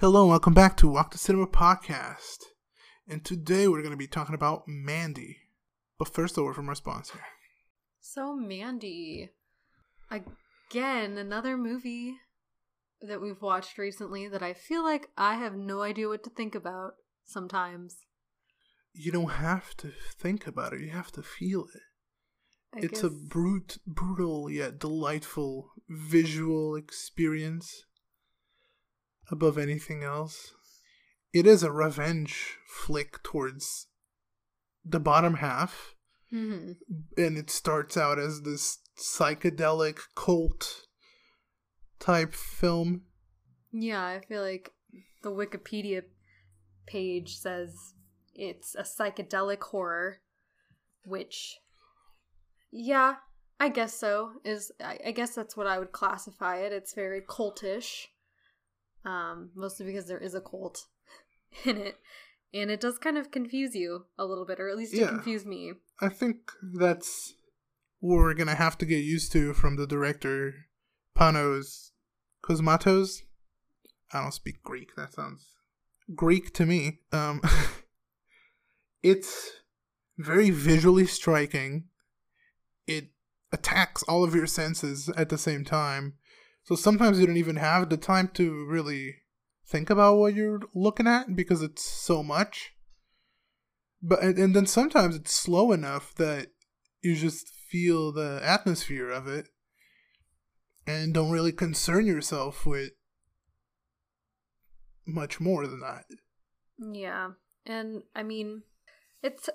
Hello and welcome back to Walk the Cinema podcast. And today we're going to be talking about Mandy. But first, a word from our sponsor. So, Mandy. Again, another movie that we've watched recently that I feel like I have no idea what to think about sometimes. You don't have to think about it, you have to feel it. I it's a brute, brutal yet delightful visual experience above anything else. It is a revenge flick towards the bottom half, Mhm. and it starts out as this psychedelic cult type film. Yeah, I feel like the Wikipedia page says it's a psychedelic horror, which, yeah, I guess so. Is I, I guess that's what I would classify it. It's very cultish, um, mostly because there is a cult in it, and it does kind of confuse you a little bit, or at least it Yeah. confused me. I think that's what we're gonna have to get used to from the director Panos Cosmatos. I don't speak Greek. That sounds Greek to me. Um, it's very visually striking. It attacks all of your senses at the same time. So sometimes you don't even have the time to really think about what you're looking at because it's so much. But and, and then sometimes it's slow enough that you just feel the atmosphere of it and don't really concern yourself with much more than that. Yeah. And I mean, it's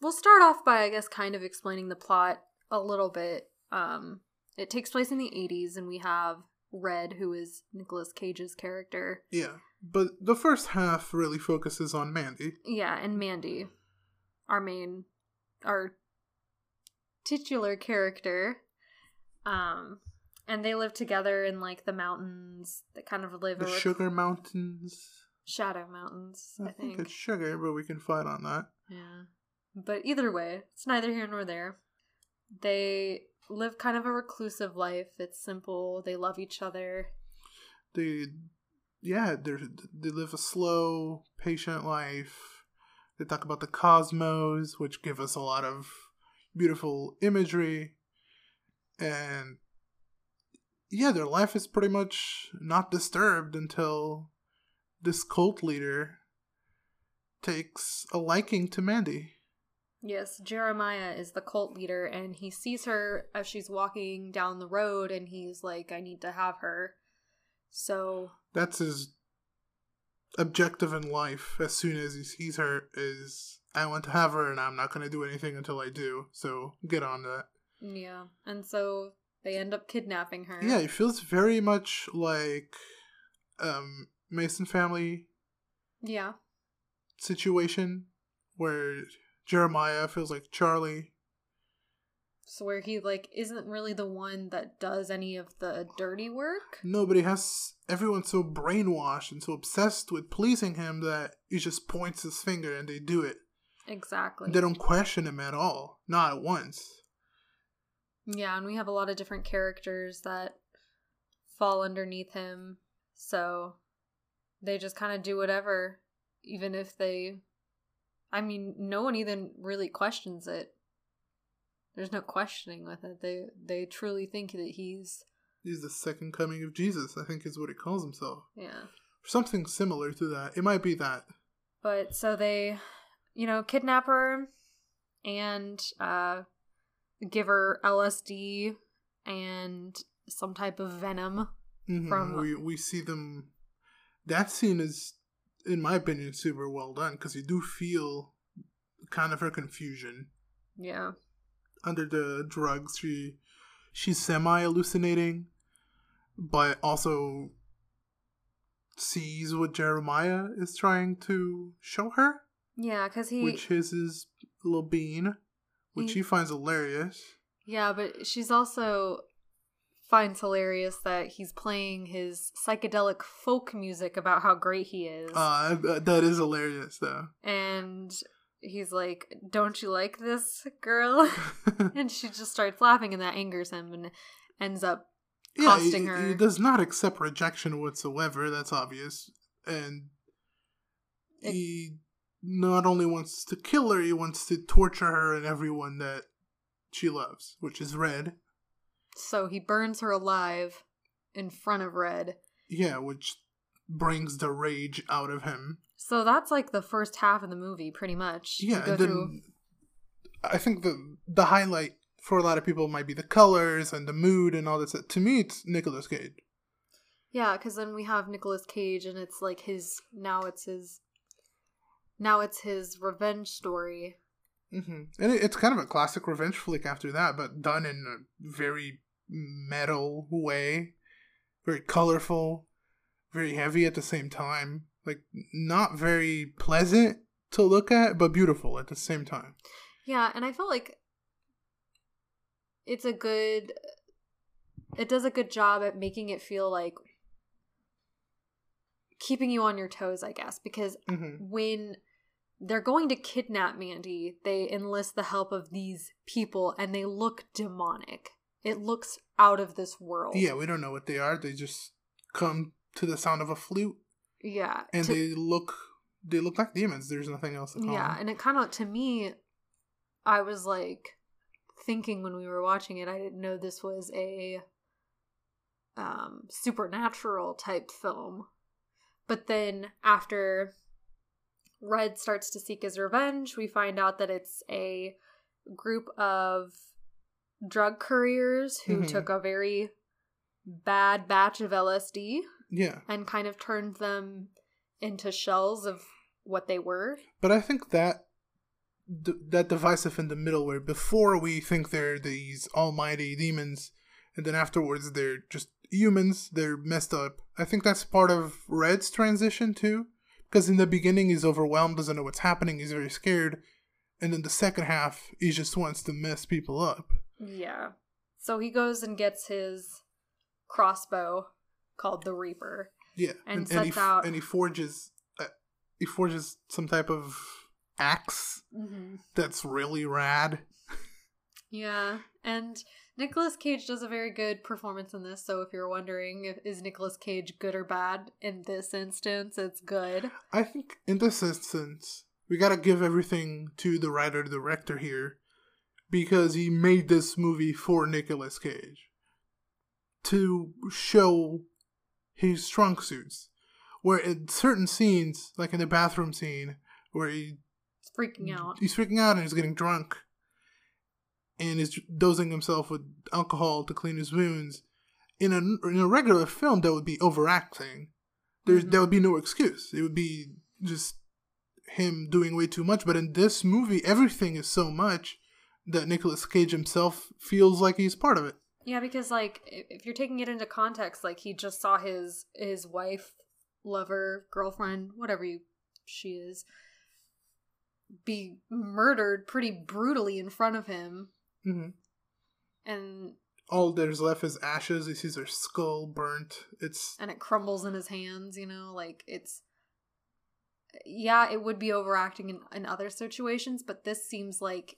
we'll start off by I guess kind of explaining the plot a little bit. Um it takes place in the 80s and we have Red who is Nicolas Cage's character. Yeah. But the first half really focuses on Mandy. Yeah, and Mandy, our main our titular character. Um and they live together in like the mountains that kind of live The Sugar Mountains. shadow mountains, I, I, think. think. it's sugar, but we can fight on that. Yeah. But either way, it's neither here nor there. They live kind of a reclusive life. It's simple. They love each other. They, yeah, they they live a slow, patient life. They talk about the cosmos, which give us a lot of beautiful imagery, and yeah, their life is pretty much not disturbed until this cult leader takes a liking to Mandy. Yes, Jeremiah is the cult leader, and he sees her as she's walking down the road, and he's like, I need to have her. So, That's his objective in life. As soon as he sees her, is I want to have her, and I'm not going to do anything until I do. So get on that. yeah. And so they end up kidnapping her. Yeah, it feels very much like um Manson family Yeah. situation where Jeremiah feels like Charlie. So, where he, like, isn't really the one that does any of the dirty work. Nobody has everyone's so brainwashed and so obsessed with pleasing him that he just points his finger and they do it. Exactly. They don't question him at all. Not at once. Yeah, and we have a lot of different characters that fall underneath him. So they just kind of do whatever, even if they. I mean, no one even really questions it. There's no questioning with it. They they truly think that he's He's the second coming of Jesus, I think is what he calls himself. yeah. Something similar to that. It might be that. But so they, you know, kidnap her and uh give her LSD and some type of venom. Mhm. From- we we see them. That scene is, in my opinion, super well done because you do feel kind of her confusion Yeah. under the drugs. She she's semi hallucinating, but also sees what Jeremiah is trying to show her, Yeah, because he. which is his little bean, which He- he finds hilarious. Yeah, but she's also finds hilarious that he's playing his psychedelic folk music about how great he is. Uh, that is hilarious, though. and he's like, Don't you like this, girl? and she just starts laughing, and that angers him and ends up Yeah, costing he, her. he does not accept rejection whatsoever. That's obvious, and It- he not only wants to kill her, he wants to torture her and everyone that she loves, which is Red. So he burns her alive in front of Red. Yeah, which brings the rage out of him. So that's like the first half of the movie, pretty much. Yeah, and through. I think the the highlight for a lot of people might be the colors and the mood and all this. To me, it's Nicolas Cage. Yeah, because then we have Nicolas Cage, and it's like his now it's his now it's his revenge story. hmm And it, it's kind of a classic revenge flick after that, but done in a very metal way, very colorful, very heavy at the same time. Like not very pleasant to look at, but beautiful at the same time. Yeah, and I feel like it's a good it does a good job at making it feel like keeping you on your toes, I guess, because hmm when they're going to kidnap Mandy, they enlist the help of these people and they look demonic. It looks out of this world. Yeah, we don't know what they are. They just come to the sound of a flute, Yeah. and to- they look they look like demons. There's nothing else to call Yeah, them. and it kind of to me, I was like thinking when we were watching it, I didn't know this was a um supernatural type film. But then after Red starts to seek his revenge, we find out that it's a group of drug couriers who Mhm. took a very bad batch of LSD Yeah, and kind of turned them into shells of what they were. but I think that th- that divisive in the middle, where before we think they're these almighty demons, and then afterwards they're just humans, they're messed up. I think that's part of Red's transition too, because in the beginning he's overwhelmed, doesn't know what's happening, he's very scared, and then the second half he just wants to mess people up. Yeah. So he goes and gets his crossbow called the Reaper. Yeah, And he, sets f- out- and he forges uh, he forges some type of axe Mm-hmm. that's really rad. Yeah. And Nicolas Cage does a very good performance in this. So if you're wondering if is Nicolas Cage good or bad in this instance, it's good. I think in this instance, we gotta give everything to the writer director here because he made this movie for Nicolas Cage to show his strong suits. Where in certain scenes, like in the bathroom scene, where he It's freaking out. he's freaking out and he's getting drunk and is dosing himself with alcohol to clean his wounds. In a in a regular film, that would be overacting. There's Mhm. there would be no excuse. It would be just him doing way too much. But in this movie, everything is so much that Nicolas Cage himself feels like he's part of it. Yeah, because like if you're taking it into context, like he just saw his his wife, lover, girlfriend, whatever you she is, be murdered pretty brutally in front of him, hmm and All there's left is ashes. He sees her skull burnt. It's and it crumbles in his hands. You know, like it's. Yeah, it would be overacting in, in other situations, but this seems like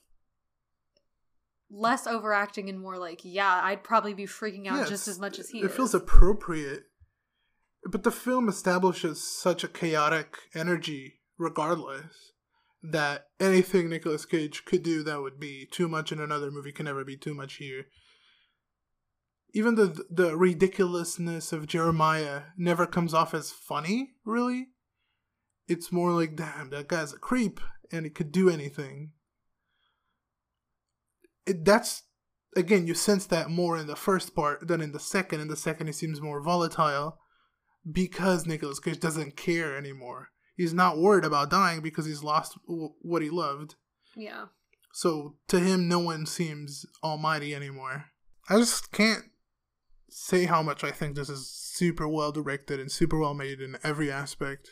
less overacting and more like, yeah, I'd probably be freaking out Yeah, just as much as he it is. feels appropriate. But the film establishes such a chaotic energy regardless that anything Nicolas Cage could do that would be too much in another movie can never be too much here. Even the the ridiculousness of Jeremiah never comes off as funny really. It's more like damn that guy's a creep and he could do anything it, that's again you sense that more in the first part than in the second. In the second he seems more volatile because Nicolas Cage doesn't care anymore. He's not worried about dying because he's lost w- what he loved. Yeah. so to him no one seems almighty anymore. I just can't say how much i think this is super well directed and super well made in every aspect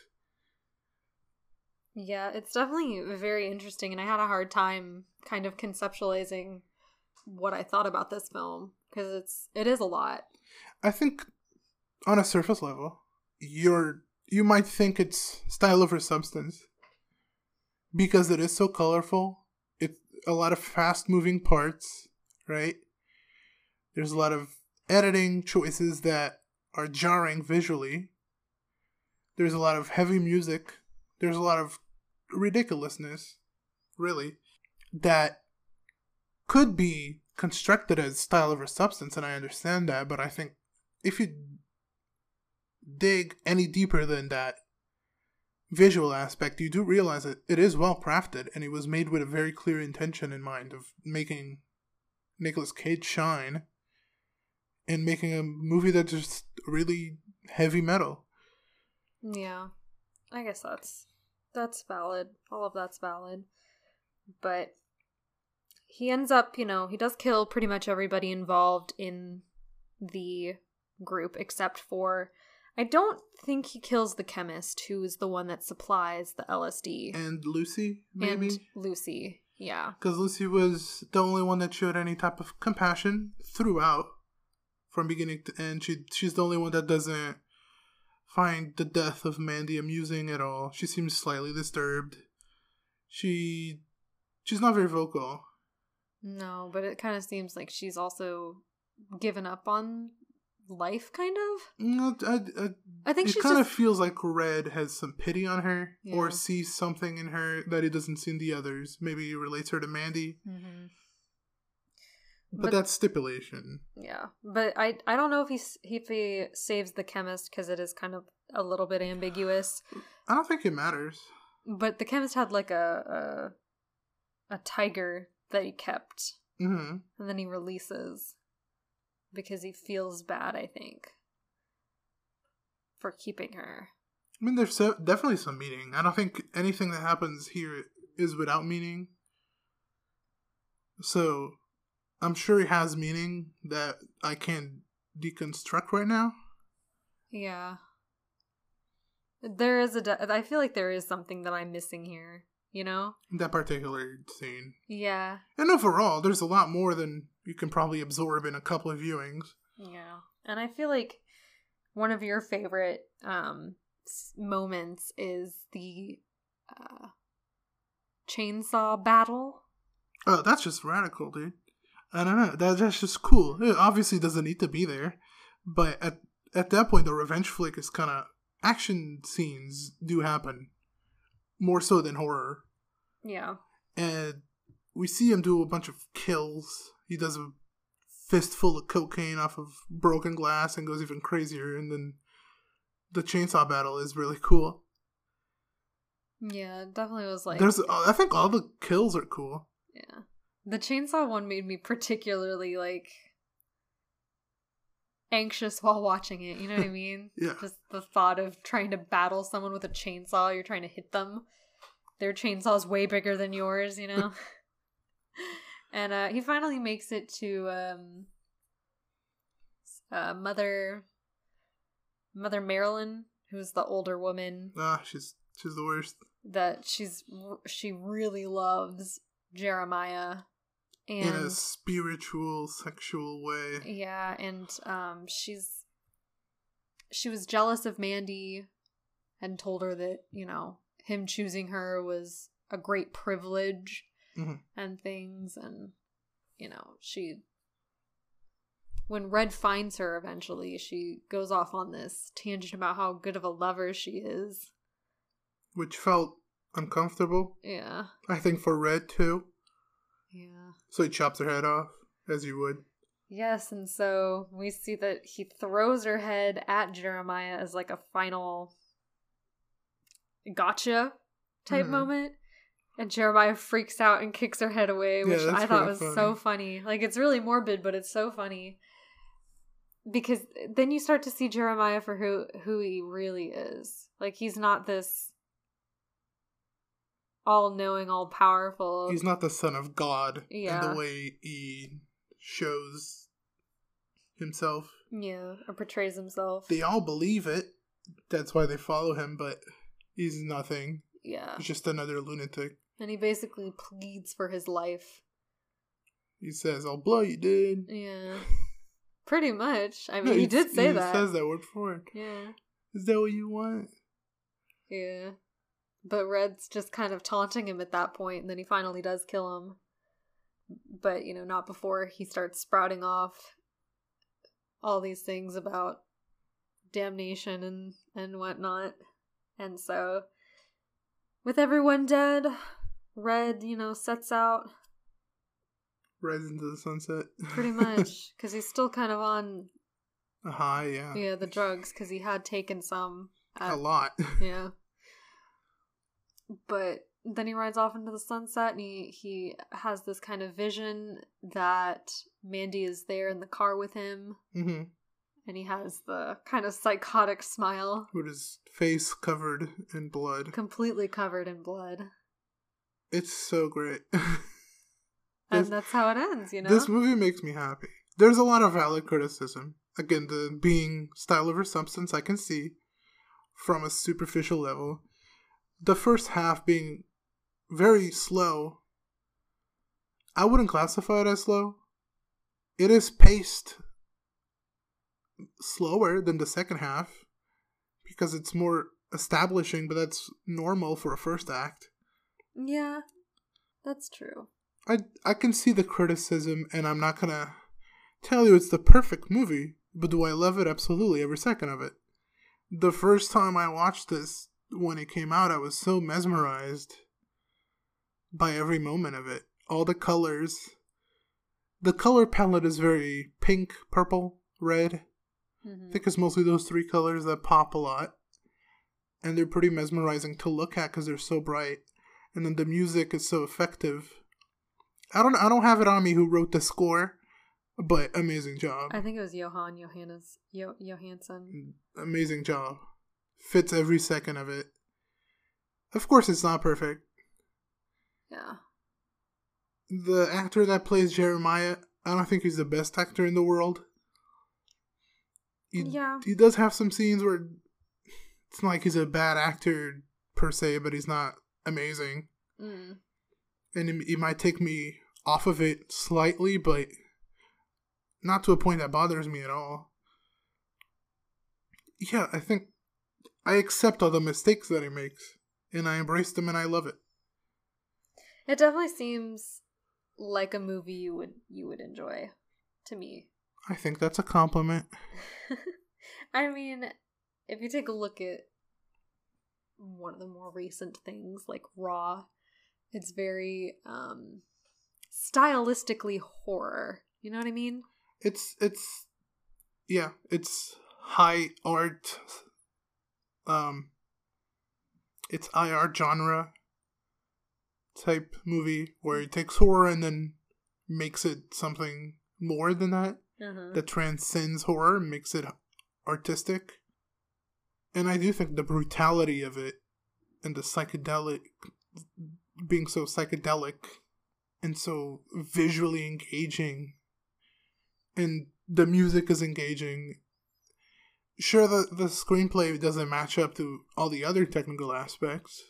Yeah, it's definitely very interesting, and I had a hard time kind of conceptualizing what I thought about this film because it's it is a lot. I think on a surface level, you're you might think it's style over substance because it is so colorful. It's a lot of fast moving parts, right? There's a lot of editing choices that are jarring visually. There's a lot of heavy music. There's a lot of ridiculousness, really, that could be constructed as style over substance, and I understand that, but I think if you dig any deeper than that visual aspect, you do realize that it is well crafted and it was made with a very clear intention in mind of making Nicolas Cage shine and making a movie that's just really heavy metal. Yeah. I guess that's that's valid. All of that's valid. But he ends up, you know, he does kill pretty much everybody involved in the group except for I don't think he kills the chemist who is the one that supplies the LSD. And Lucy, maybe? And Lucy, yeah. Because Lucy was the only one that showed any type of compassion throughout, from beginning to end. She she's the only one that doesn't find the death of Mandy amusing at all. She seems slightly disturbed. She she's not very vocal. No, but it kind of seems like she's also given up on life, kind of. No, I, I, I think it kind just of feels like Red has some pity on her, Yeah. or sees something in her that he doesn't see in the others. Maybe he relates her to Mandy, Mhm. But, But- that's stipulation. Yeah, but I I don't know if he if he saves the chemist because it is kind of a little bit ambiguous. I don't think it matters. But the chemist had like a a, a tiger that he kept, hmm and then he releases because he feels bad. I think for keeping her. I mean, there's so, definitely some meaning. I don't think anything that happens here is without meaning. So, I'm sure it has meaning that I can't deconstruct right now. Yeah. There is a. De- I feel like there is something that I'm missing here. You know. That particular scene. Yeah. And overall, there's a lot more than you can probably absorb in a couple of viewings. Yeah. And I feel like one of your favorite um moments is the uh chainsaw battle. Oh, that's just radical, dude. I don't know. That, that's just cool. It obviously doesn't need to be there, but at at that point, the revenge flick is kind of action scenes do happen more so than horror, Yeah. and we see him do a bunch of kills. He does a fistful of cocaine off of broken glass and goes even crazier, and then the chainsaw battle is really cool. Yeah, definitely was like There's, I think all the kills are cool. yeah. The chainsaw one made me particularly like anxious while watching it, you know what I mean? Yeah. Just the thought of trying to battle someone with a chainsaw, you're trying to hit them. Their chainsaw's way bigger than yours, you know? and uh he finally makes it to um uh mother mother Marilyn, who's the older woman Ah, she's she's the worst. that she's she really loves Jeremiah in a spiritual, sexual way. yeah and um she's she was jealous of Mandy and told her that you know him choosing her was a great privilege Mhm. and things and you know she when Red finds her eventually she goes off on this tangent about how good of a lover she is Which felt uncomfortable, yeah I think, for Red too. Yeah So he chops her head off, as you would. Yes, and so we see that he throws her head at Jeremiah as like a final gotcha type Mhm. moment. And Jeremiah freaks out and kicks her head away, which that's I thought was so funny. Like it's really morbid, but it's so funny. Because then you start to see Jeremiah for who who he really is. Like he's not this all knowing, all powerful. He's not the son of God Yeah. in the way he shows himself. yeah, or portrays himself. They all believe it. That's why they follow him, but he's nothing. yeah. He's just another lunatic. And he basically pleads for his life. He says, I'll blow you, dude. Yeah. Pretty much. I No, mean, he did say he that. He says that word for it. Yeah. Is that what you want? Yeah. But Red's just kind of taunting him at that point, and then he finally does kill him. But, you know, not before he starts sprouting off all these things about damnation and and whatnot. And so with everyone dead, Red, you know, sets out Rides into the sunset. pretty much because he's still kind of on a high, yeah. yeah the drugs because he had taken some. A lot. yeah, but then he rides off into the sunset and he he has this kind of vision that Mandy is there in the car with him hmm and he has the kind of psychotic smile With his face covered in blood. completely covered in blood It's so great. and that's how it ends you know This movie makes me happy. There's a lot of valid criticism. Again, the being style over substance, I can see from a superficial level. The first half being very slow. I wouldn't classify it as slow. It is paced slower than the second half because it's more establishing, but that's normal for a first act. yeah that's true I I can see the criticism, and I'm not gonna tell you it's the perfect movie, but do I love it? Absolutely, every second of it. The first time I watched this, when it came out, I was so mesmerized by every moment of it. All the colors. The color palette is very pink, purple, red. Mhm. I think it's mostly those three colors that pop a lot. And they're pretty mesmerizing to look at because they're so bright. And then the music is so effective. I don't I don't have it on me who wrote the score, but amazing job. I think it was Johan Johannes jo- Johansson. Amazing job. Fits every second of it. Of course it's not perfect. Yeah. The actor that plays Jeremiah, I don't think he's the best actor in the world. He, Yeah. He does have some scenes where it's not like he's a bad actor per se, but he's not amazing. Mm. And it, it might take me off of it slightly, but not to a point that bothers me at all. Yeah, I think I accept all the mistakes that he makes, and I embrace them and I love it. It definitely seems like a movie you would you would enjoy to me. I think that's a compliment. I mean, if you take a look at one of the more recent things like Raw, it's very um stylistically horror. You know what I mean? It's it's yeah, it's high art um it's IR genre type movie where it takes horror and then makes it something more than that Uh-huh. that transcends horror, makes it artistic. And I do think the brutality of it and the psychedelic being so psychedelic and so visually engaging and the music is engaging. Sure the the screenplay doesn't match up to all the other technical aspects,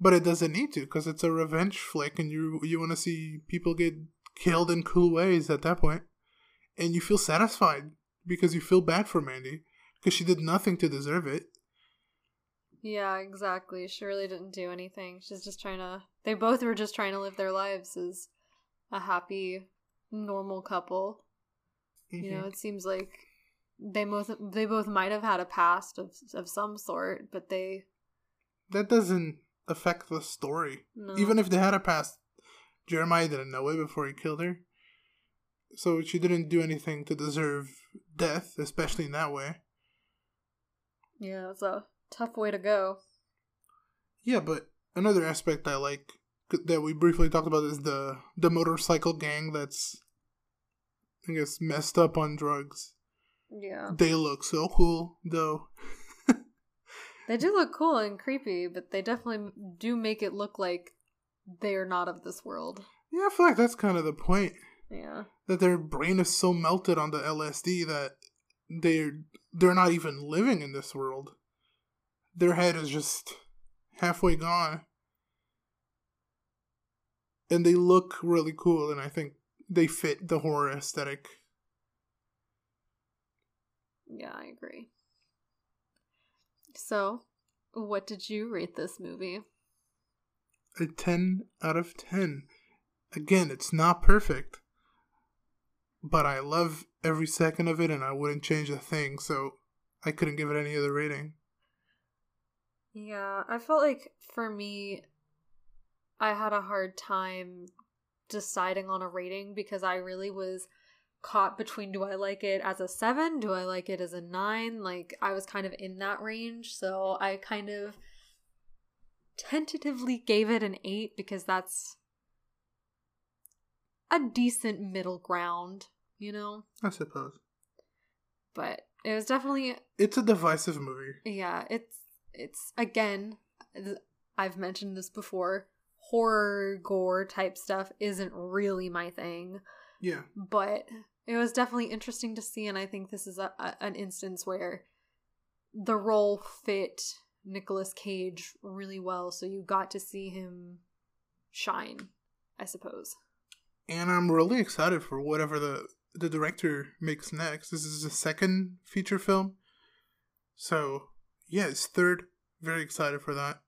but it doesn't need to because it's a revenge flick and you you want to see people get killed in cool ways at that point and you feel satisfied because you feel bad for Mandy because she did nothing to deserve it. Yeah, exactly. She really didn't do anything. She's just trying to. They both were just trying to live their lives as a happy, normal couple. You know, mm-hmm. it seems like they both they both might have had a past of of some sort, but they that doesn't affect the story. no. Even if they had a past, Jeremiah didn't know it before he killed her. So she didn't do anything to deserve death, especially in that way. yeah, it's a tough way to go. Yeah, but another aspect I like that we briefly talked about is the the motorcycle gang that's I guess messed up on drugs. Yeah, They look so cool though. they do look cool and creepy, but they definitely do make it look like they are not of this world. Yeah, I feel like that's kind of the point. Yeah, That their brain is so melted on the LSD that they're they're not even living in this world. Their head is just halfway gone. And they look really cool and I think they fit the horror aesthetic. Yeah, I agree. So, what did you rate this movie? A 10 out of 10. Again, it's not perfect. but I love every second of it and I wouldn't change a thing, so I couldn't give it any other rating. Yeah, I felt like for me, I had a hard time deciding on a rating because I really was caught between do I like it as a seven, do I like it as a nine? Like, I was kind of in that range, so I kind of tentatively gave it an eight because that's a decent middle ground, you know? I suppose. But it was definitely It's a divisive movie. yeah, it's it's again I've mentioned this before. Horror gore type stuff isn't really my thing, Yeah. but it was definitely interesting to see and I think this is a, a, an instance where the role fit Nicolas Cage really well, so you got to see him shine, I suppose. And I'm really excited for whatever the the director makes next. This is the second feature film. So, yeah, it's third. Very excited for that.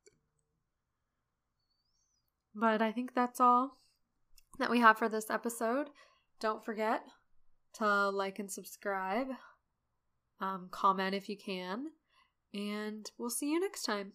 But I think that's all that we have for this episode. Don't forget to like and subscribe, um, comment if you can, and we'll see you next time.